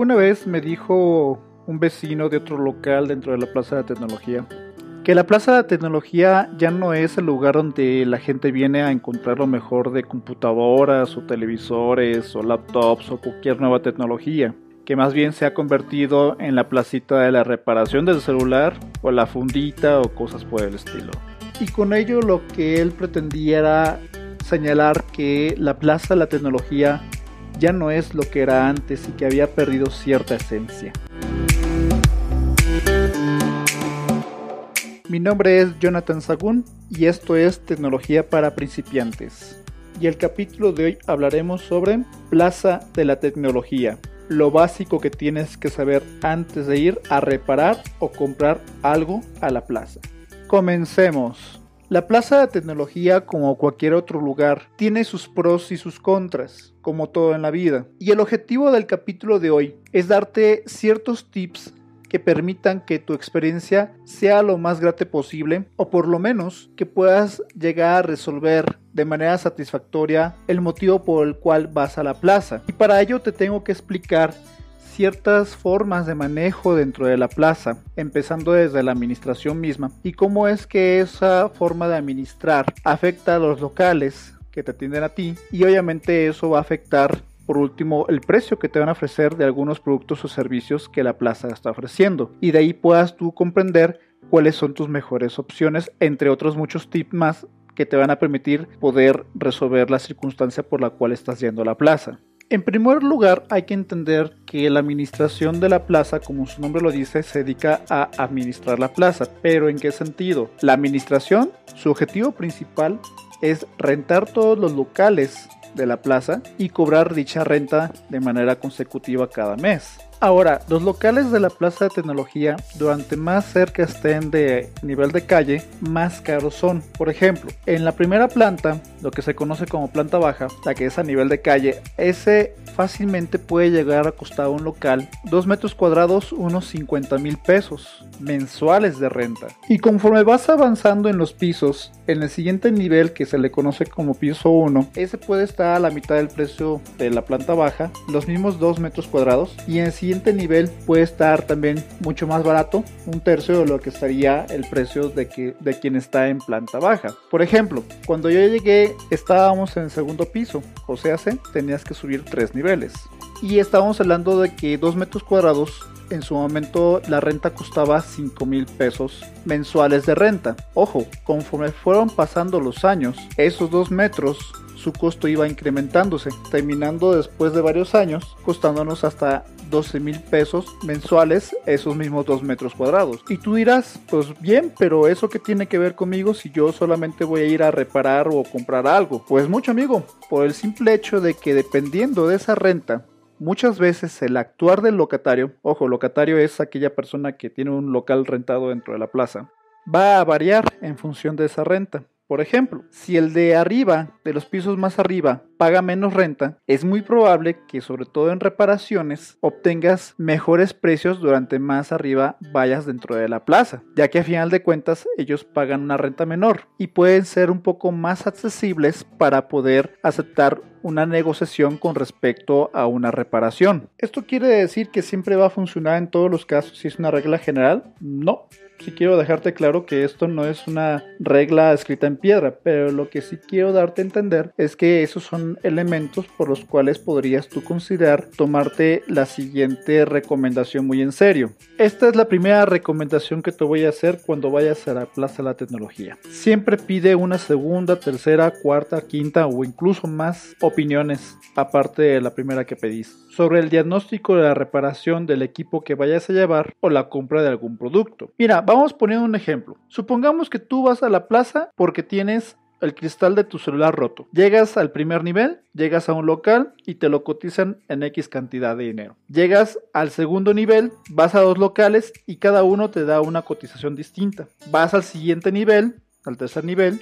Una vez me dijo un vecino de otro local dentro de la Plaza de Tecnología que la Plaza de Tecnología ya no es el lugar donde la gente viene a encontrar lo mejor de computadoras o televisores o laptops o cualquier nueva tecnología, que más bien se ha convertido en la placita de la reparación del celular o la fundita o cosas por el estilo. Y con ello lo que él pretendía era señalar que la Plaza de la Tecnología ya no es lo que era antes y que había perdido cierta esencia. Mi nombre es Jonathan Sagún y esto es Tecnología para principiantes. Y el capítulo de hoy hablaremos sobre Plaza de la Tecnología, lo básico que tienes que saber antes de ir a reparar o comprar algo a la plaza. Comencemos. La plaza de tecnología, como cualquier otro lugar, tiene sus pros y sus contras, como todo en la vida. Y el objetivo del capítulo de hoy es darte ciertos tips que permitan que tu experiencia sea lo más grate posible o por lo menos que puedas llegar a resolver de manera satisfactoria el motivo por el cual vas a la plaza. Y para ello te tengo que explicar ciertas formas de manejo dentro de la plaza, empezando desde la administración misma y cómo es que esa forma de administrar afecta a los locales que te atienden a ti y obviamente eso va a afectar por último, el precio que te van a ofrecer de algunos productos o servicios que la plaza está ofreciendo. Y de ahí puedas tú comprender cuáles son tus mejores opciones, entre otros muchos tips más que te van a permitir poder resolver la circunstancia por la cual estás yendo a la plaza. En primer lugar, hay que entender que la administración de la plaza, como su nombre lo dice, se dedica a administrar la plaza. Pero ¿en qué sentido? La administración, su objetivo principal es rentar todos los locales de la plaza y cobrar dicha renta de manera consecutiva cada mes. Ahora, los locales de la plaza de tecnología, durante más cerca estén de nivel de calle, más caros son. Por ejemplo, en la primera planta, lo que se conoce como planta baja, la que es a nivel de calle, ese fácilmente puede llegar a costar un local 2 metros cuadrados unos 50 mil pesos mensuales de renta. Y conforme vas avanzando en los pisos, en el siguiente nivel que se le conoce como piso 1, ese puede estar a la mitad del precio de la planta baja, los mismos 2 metros cuadrados, y en el siguiente nivel puede estar también mucho más barato, un tercio de lo que estaría el precio de, que, de quien está en planta baja. Por ejemplo, cuando yo llegué estábamos en segundo piso, o sea, tenías que subir 3 niveles. Y estábamos hablando de que 2 metros cuadrados en su momento la renta costaba 5 mil pesos mensuales de renta. Ojo, conforme fueron pasando los años, esos 2 metros su costo iba incrementándose, terminando después de varios años costándonos hasta 12 mil pesos mensuales esos mismos 2 metros cuadrados. Y tú dirás, pues bien, pero eso que tiene que ver conmigo si yo solamente voy a ir a reparar o comprar algo. Pues mucho amigo, por el simple hecho de que dependiendo de esa renta, Muchas veces el actuar del locatario, ojo, locatario es aquella persona que tiene un local rentado dentro de la plaza, va a variar en función de esa renta. Por ejemplo, si el de arriba, de los pisos más arriba, paga menos renta, es muy probable que sobre todo en reparaciones obtengas mejores precios durante más arriba vayas dentro de la plaza, ya que a final de cuentas ellos pagan una renta menor y pueden ser un poco más accesibles para poder aceptar una negociación con respecto a una reparación. ¿Esto quiere decir que siempre va a funcionar en todos los casos si es una regla general? No, sí quiero dejarte claro que esto no es una regla escrita en piedra, pero lo que sí quiero darte a entender es que esos son elementos por los cuales podrías tú considerar tomarte la siguiente recomendación muy en serio. Esta es la primera recomendación que te voy a hacer cuando vayas a la Plaza de la Tecnología. Siempre pide una segunda, tercera, cuarta, quinta o incluso más opiniones aparte de la primera que pedís sobre el diagnóstico de la reparación del equipo que vayas a llevar o la compra de algún producto. Mira, vamos poniendo un ejemplo. Supongamos que tú vas a la plaza porque tienes el cristal de tu celular roto. Llegas al primer nivel, llegas a un local y te lo cotizan en X cantidad de dinero. Llegas al segundo nivel, vas a dos locales y cada uno te da una cotización distinta. Vas al siguiente nivel, al tercer nivel,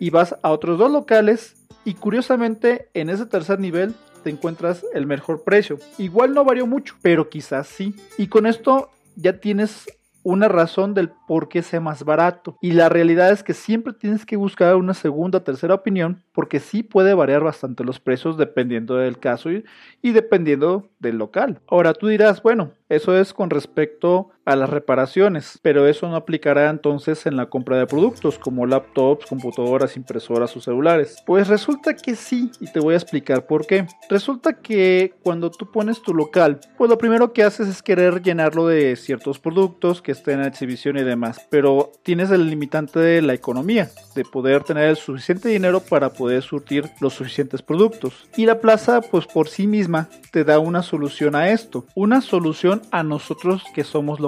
y vas a otros dos locales y curiosamente en ese tercer nivel te encuentras el mejor precio. Igual no varió mucho, pero quizás sí. Y con esto ya tienes una razón del por qué sea más barato. Y la realidad es que siempre tienes que buscar una segunda o tercera opinión porque sí puede variar bastante los precios dependiendo del caso y, y dependiendo del local. Ahora tú dirás, bueno, eso es con respecto a las reparaciones, pero eso no aplicará entonces en la compra de productos como laptops, computadoras, impresoras o celulares. Pues resulta que sí, y te voy a explicar por qué. Resulta que cuando tú pones tu local, pues lo primero que haces es querer llenarlo de ciertos productos que estén en exhibición y demás, pero tienes el limitante de la economía, de poder tener el suficiente dinero para poder surtir los suficientes productos. Y la plaza, pues por sí misma, te da una solución a esto, una solución a nosotros que somos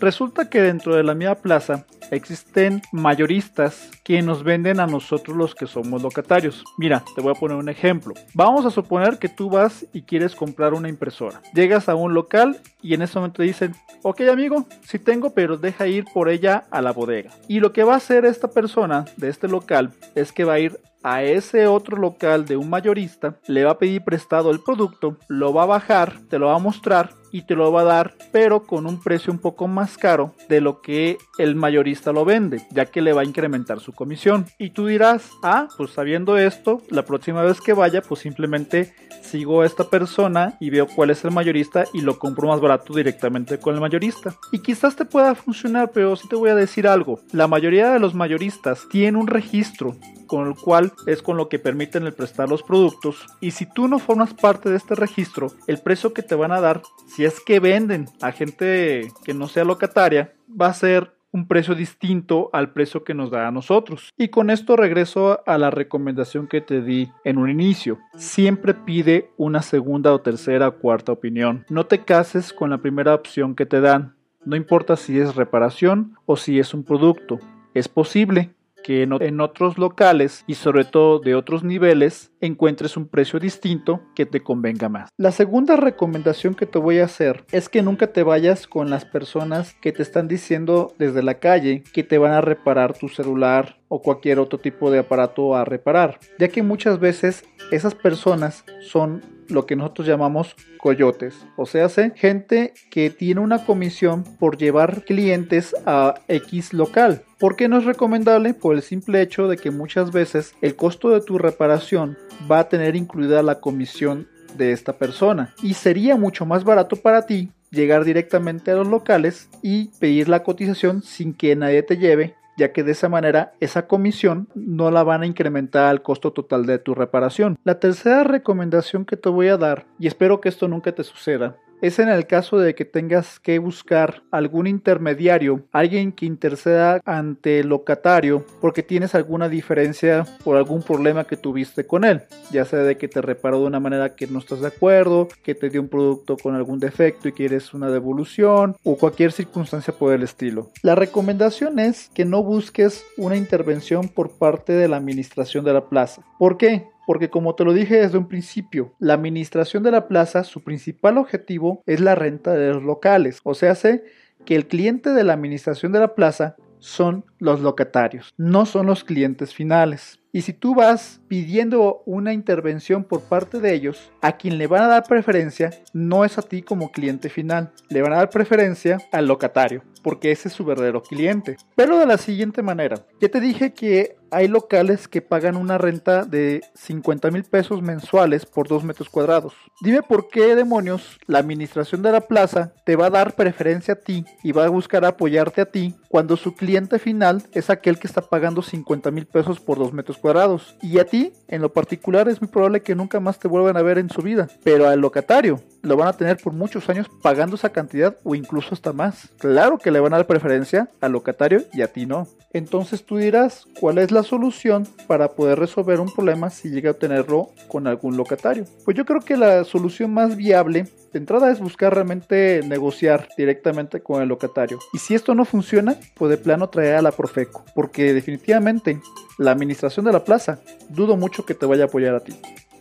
Resulta que dentro de la misma plaza existen mayoristas que nos venden a nosotros los que somos locatarios. Mira, te voy a poner un ejemplo. Vamos a suponer que tú vas y quieres comprar una impresora. Llegas a un local y en ese momento dicen, ok amigo, sí tengo, pero deja ir por ella a la bodega. Y lo que va a hacer esta persona de este local es que va a ir a ese otro local de un mayorista, le va a pedir prestado el producto, lo va a bajar, te lo va a mostrar y te lo va a dar, pero con un precio un poco más caro de lo que el mayorista lo vende, ya que le va a incrementar su comisión. Y tú dirás, ah, pues sabiendo esto, la próxima vez que vaya, pues simplemente sigo a esta persona y veo cuál es el mayorista y lo compro más barato directamente con el mayorista. Y quizás te pueda funcionar, pero sí te voy a decir algo. La mayoría de los mayoristas tienen un registro con el cual es con lo que permiten el prestar los productos y si tú no formas parte de este registro, el precio que te van a dar, si es que venden a gente que no sea locataria, va a ser un precio distinto al precio que nos da a nosotros. Y con esto regreso a la recomendación que te di en un inicio. Siempre pide una segunda o tercera o cuarta opinión. No te cases con la primera opción que te dan. No importa si es reparación o si es un producto. Es posible que en, otros locales y sobre todo de otros niveles encuentres un precio distinto que te convenga más. La segunda recomendación que te voy a hacer es que nunca te vayas con las personas que te están diciendo desde la calle que te van a reparar tu celular o cualquier otro tipo de aparato a reparar, ya que muchas veces esas personas son lo que nosotros llamamos coyotes, o sea, gente que tiene una comisión por llevar clientes a X local. ¿Por qué no es recomendable? Por el simple hecho de que muchas veces el costo de tu reparación va a tener incluida la comisión de esta persona y sería mucho más barato para ti llegar directamente a los locales y pedir la cotización sin que nadie te lleve ya que de esa manera esa comisión no la van a incrementar al costo total de tu reparación. La tercera recomendación que te voy a dar, y espero que esto nunca te suceda, es en el caso de que tengas que buscar algún intermediario, alguien que interceda ante el locatario porque tienes alguna diferencia por algún problema que tuviste con él, ya sea de que te reparó de una manera que no estás de acuerdo, que te dio un producto con algún defecto y quieres una devolución o cualquier circunstancia por el estilo. La recomendación es que no busques una intervención por parte de la administración de la plaza. ¿Por qué? Porque como te lo dije desde un principio, la administración de la plaza, su principal objetivo es la renta de los locales, o sea, hace que el cliente de la administración de la plaza son los locatarios, no son los clientes finales. Y si tú vas pidiendo una intervención por parte de ellos, a quien le van a dar preferencia no es a ti como cliente final, le van a dar preferencia al locatario, porque ese es su verdadero cliente. Pero de la siguiente manera, ya te dije que hay locales que pagan una renta de 50 mil pesos mensuales por 2 metros cuadrados. Dime por qué demonios la administración de la plaza te va a dar preferencia a ti y va a buscar apoyarte a ti cuando su cliente final es aquel que está pagando 50 mil pesos por 2 metros cuadrados. Y a ti, en lo particular, es muy probable que nunca más te vuelvan a ver en su vida. Pero al locatario lo van a tener por muchos años pagando esa cantidad o incluso hasta más. Claro que le van a dar preferencia al locatario y a ti no. Entonces tú dirás, ¿cuál es la solución para poder resolver un problema si llega a tenerlo con algún locatario? Pues yo creo que la solución más viable de entrada es buscar realmente negociar directamente con el locatario. Y si esto no funciona, pues de plano traer a la Profeco, porque definitivamente la administración de la plaza dudo mucho que te vaya a apoyar a ti.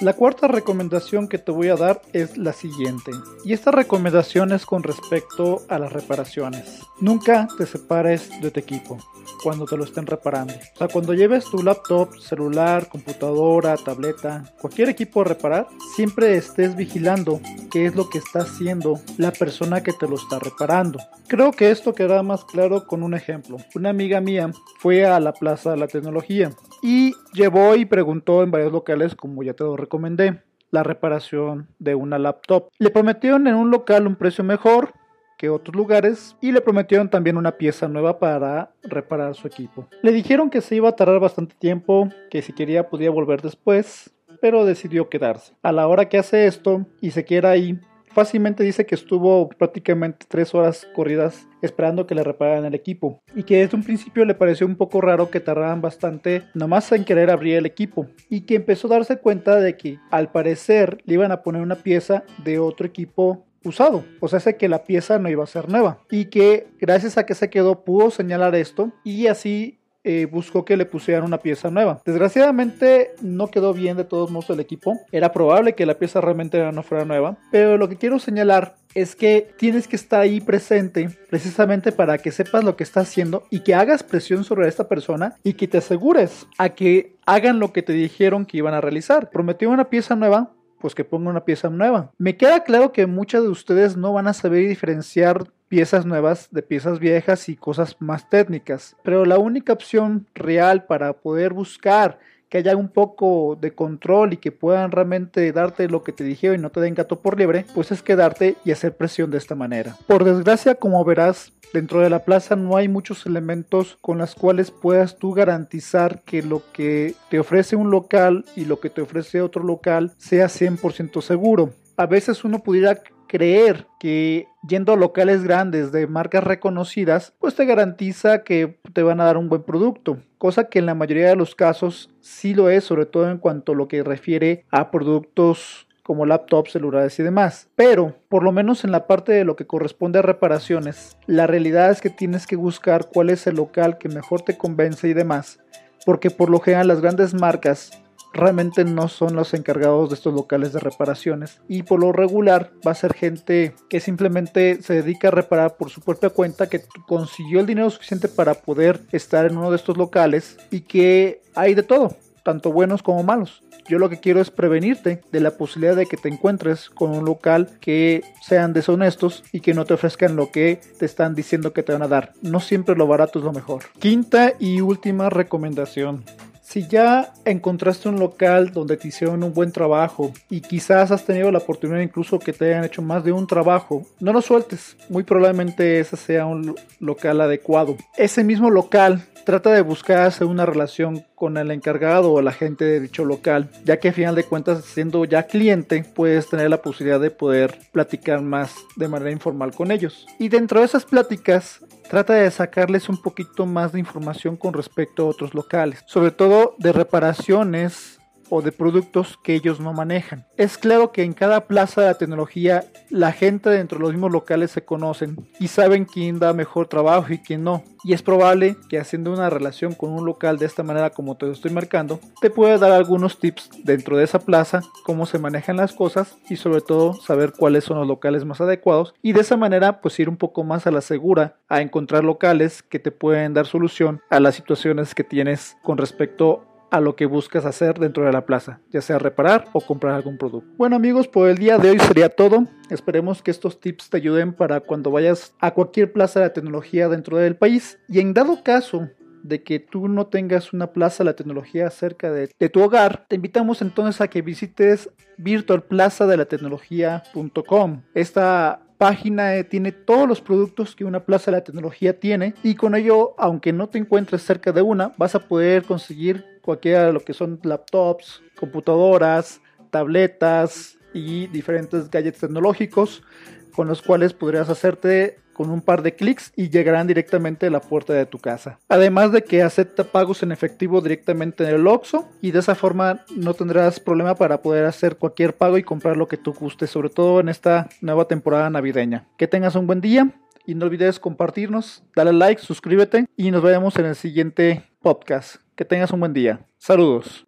La cuarta recomendación que te voy a dar es la siguiente. Y esta recomendación es con respecto a las reparaciones. Nunca te separes de tu equipo. cuando te lo estén reparando. O sea, cuando lleves tu laptop, celular, computadora, tableta, cualquier equipo a reparar, siempre estés vigilando qué es lo que está haciendo la persona que te lo está reparando. Creo que esto queda más claro con un ejemplo. Una amiga mía fue a la Plaza de la Tecnología y llevó y preguntó en varios locales, como ya te lo recomendé, la reparación de una laptop. Le prometieron en un local un precio mejor, que otros lugares y le prometieron también una pieza nueva para reparar su equipo. Le dijeron que se iba a tardar bastante tiempo, que si quería podía volver después, pero decidió quedarse. A la hora que hace esto y se queda ahí, fácilmente dice que estuvo prácticamente tres horas corridas esperando que le repararan el equipo y que desde un principio le pareció un poco raro que tardaran bastante nomás en querer abrir el equipo y que empezó a darse cuenta de que al parecer le iban a poner una pieza de otro equipo usado, o sea, sé que la pieza no iba a ser nueva. Y que gracias a que se quedó pudo señalar esto y así eh, buscó que le pusieran una pieza nueva. Desgraciadamente no quedó bien de todos modos el equipo. Era probable que la pieza realmente no fuera nueva. Pero lo que quiero señalar es que tienes que estar ahí presente precisamente para que sepas lo que está haciendo y que hagas presión sobre esta persona y que te asegures a que hagan lo que te dijeron que iban a realizar. Prometió una pieza nueva, pues que ponga una pieza nueva. Me queda claro que muchos de ustedes no van a saber diferenciar piezas nuevas de piezas viejas y cosas más técnicas, pero la única opción real para poder buscar que haya un poco de control y que puedan realmente darte lo que te dijeron y no te den gato por liebre, pues es quedarte y hacer presión de esta manera. Por desgracia, como verás, Dentro de la plaza no hay muchos elementos con los cuales puedas tú garantizar que lo que te ofrece un local y lo que te ofrece otro local sea 100% seguro. A veces uno pudiera creer que yendo a locales grandes de marcas reconocidas, pues te garantiza que te van a dar un buen producto, cosa que en la mayoría de los casos sí lo es, sobre todo en cuanto a lo que refiere a productos como laptops, celulares y demás. Pero, por lo menos en la parte de lo que corresponde a reparaciones, la realidad es que tienes que buscar cuál es el local que mejor te convence y demás. Porque por lo general las grandes marcas realmente no son los encargados de estos locales de reparaciones y por lo regular va a ser gente que simplemente se dedica a reparar por su propia cuenta que consiguió el dinero suficiente para poder estar en uno de estos locales y que hay de todo tanto buenos como malos. Yo lo que quiero es prevenirte de la posibilidad de que te encuentres con un local que sean deshonestos y que no te ofrezcan lo que te están diciendo que te van a dar. No siempre lo barato es lo mejor. Quinta y última recomendación. Si ya encontraste un local donde te hicieron un buen trabajo y quizás has tenido la oportunidad incluso que te hayan hecho más de un trabajo, no lo sueltes. Muy probablemente ese sea un local adecuado. Ese mismo local trata de buscarse una relación con el encargado o la gente de dicho local, ya que a final de cuentas siendo ya cliente puedes tener la posibilidad de poder platicar más de manera informal con ellos. Y dentro de esas pláticas trata de sacarles un poquito más de información con respecto a otros locales, sobre todo de reparaciones o de productos que ellos no manejan. Es claro que en cada plaza de la tecnología la gente dentro de los mismos locales se conocen y saben quién da mejor trabajo y quién no. Y es probable que haciendo una relación con un local de esta manera como te lo estoy marcando, te pueda dar algunos tips dentro de esa plaza, cómo se manejan las cosas y sobre todo saber cuáles son los locales más adecuados y de esa manera pues ir un poco más a la segura a encontrar locales que te pueden dar solución a las situaciones que tienes con respecto a lo que buscas hacer dentro de la plaza, ya sea reparar o comprar algún producto. Bueno amigos, por el día de hoy sería todo. Esperemos que estos tips te ayuden para cuando vayas a cualquier plaza de la tecnología dentro del país. Y en dado caso de que tú no tengas una plaza de la tecnología cerca de, tu hogar, te invitamos entonces a que visites virtualplazadelatecnología.com. Esta página eh, tiene todos los productos que una plaza de la tecnología tiene y con ello, aunque no te encuentres cerca de una, vas a poder conseguir cualquiera de lo que son laptops, computadoras, tabletas y diferentes gadgets tecnológicos con los cuales podrías hacerte con un par de clics y llegarán directamente a la puerta de tu casa. Además de que acepta pagos en efectivo directamente en el OXO y de esa forma no tendrás problema para poder hacer cualquier pago y comprar lo que tú gustes, sobre todo en esta nueva temporada navideña. Que tengas un buen día y no olvides compartirnos, dale like, suscríbete y nos vemos en el siguiente podcast. Que tengas un buen día. Saludos.